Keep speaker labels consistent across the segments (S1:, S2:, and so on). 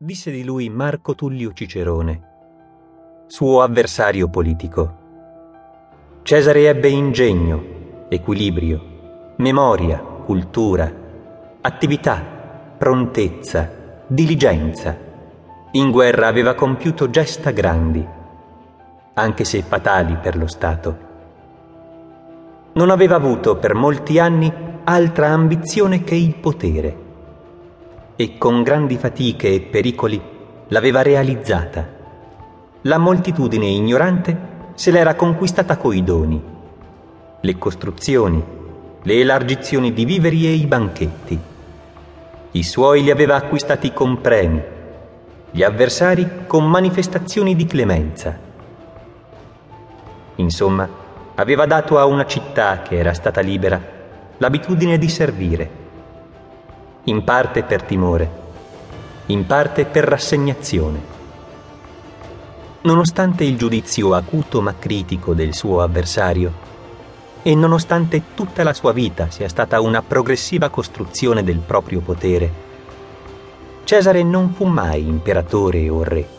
S1: disse di lui Marco Tullio Cicerone, suo avversario politico. Cesare ebbe ingegno, equilibrio, memoria, cultura, attività, prontezza, diligenza. In guerra aveva compiuto gesta grandi, anche se fatali per lo Stato. Non aveva avuto per molti anni altra ambizione che il potere e con grandi fatiche e pericoli l'aveva realizzata. La moltitudine ignorante se l'era conquistata coi doni, le costruzioni, le elargizioni di viveri e i banchetti. I suoi li aveva acquistati con premi, gli avversari con manifestazioni di clemenza. Insomma, aveva dato a una città che era stata libera l'abitudine di servire in parte per timore, in parte per rassegnazione. Nonostante il giudizio acuto ma critico del suo avversario, e nonostante tutta la sua vita sia stata una progressiva costruzione del proprio potere, Cesare non fu mai imperatore o re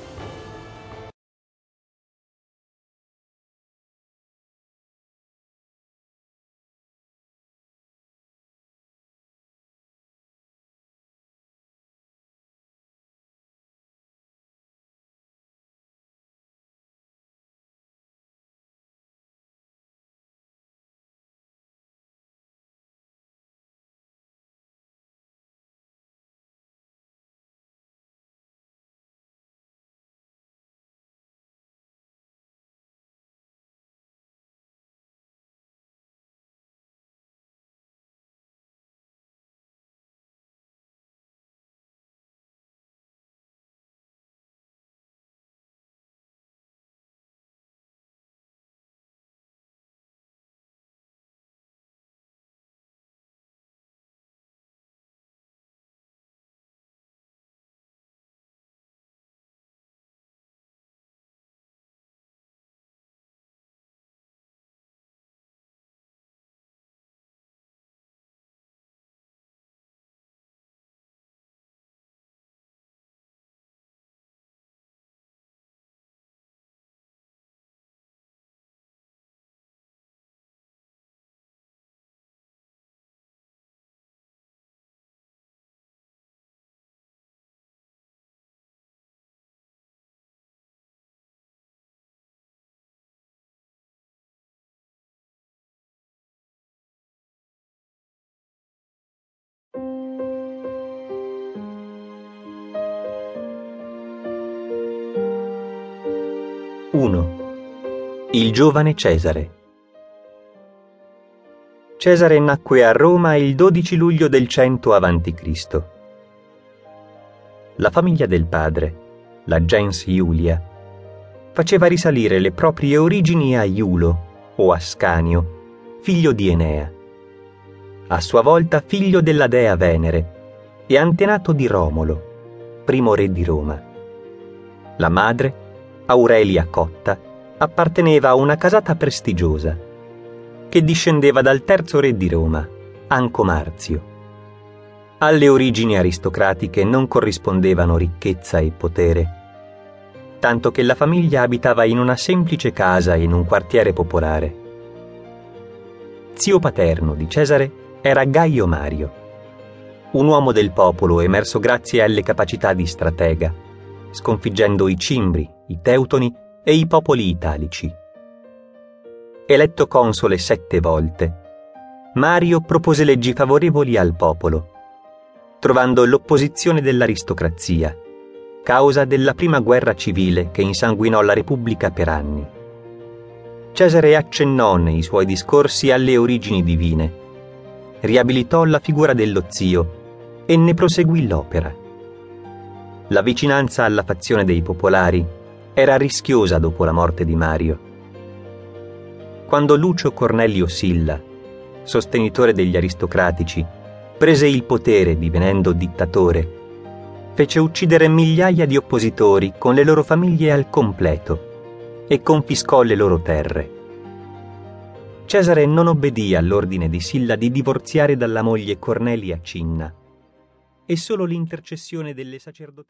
S1: 1. Il giovane Cesare Cesare nacque a Roma il 12 luglio del 100 a.C. La famiglia del padre, la gens Iulia, faceva risalire le proprie origini a Iulo o Ascanio, figlio di Enea, a sua volta figlio della dea Venere e antenato di Romolo, primo re di Roma. La madre, Aurelia Cotta, apparteneva a una casata prestigiosa, che discendeva dal terzo re di Roma, Anco Marzio. Alle origini aristocratiche non corrispondevano ricchezza e potere, tanto che la famiglia abitava in una semplice casa in un quartiere popolare. Zio paterno di Cesare era Gaio Mario, un uomo del popolo emerso grazie alle capacità di stratega sconfiggendo i Cimbri, i Teutoni e i popoli italici. Eletto console sette volte, Mario propose leggi favorevoli al popolo, trovando l'opposizione dell'aristocrazia, causa della prima guerra civile che insanguinò la Repubblica per anni. Cesare accennò nei suoi discorsi alle origini divine, riabilitò la figura dello zio e ne proseguì l'opera. La vicinanza alla fazione dei popolari era rischiosa dopo la morte di Mario. Quando Lucio Cornelio Silla, sostenitore degli aristocratici, prese il potere divenendo dittatore, fece uccidere migliaia di oppositori con le loro famiglie al completo e confiscò le loro terre. Cesare non obbedì all'ordine di Silla di divorziare dalla moglie Cornelia Cinna e solo l'intercessione delle sacerdotesse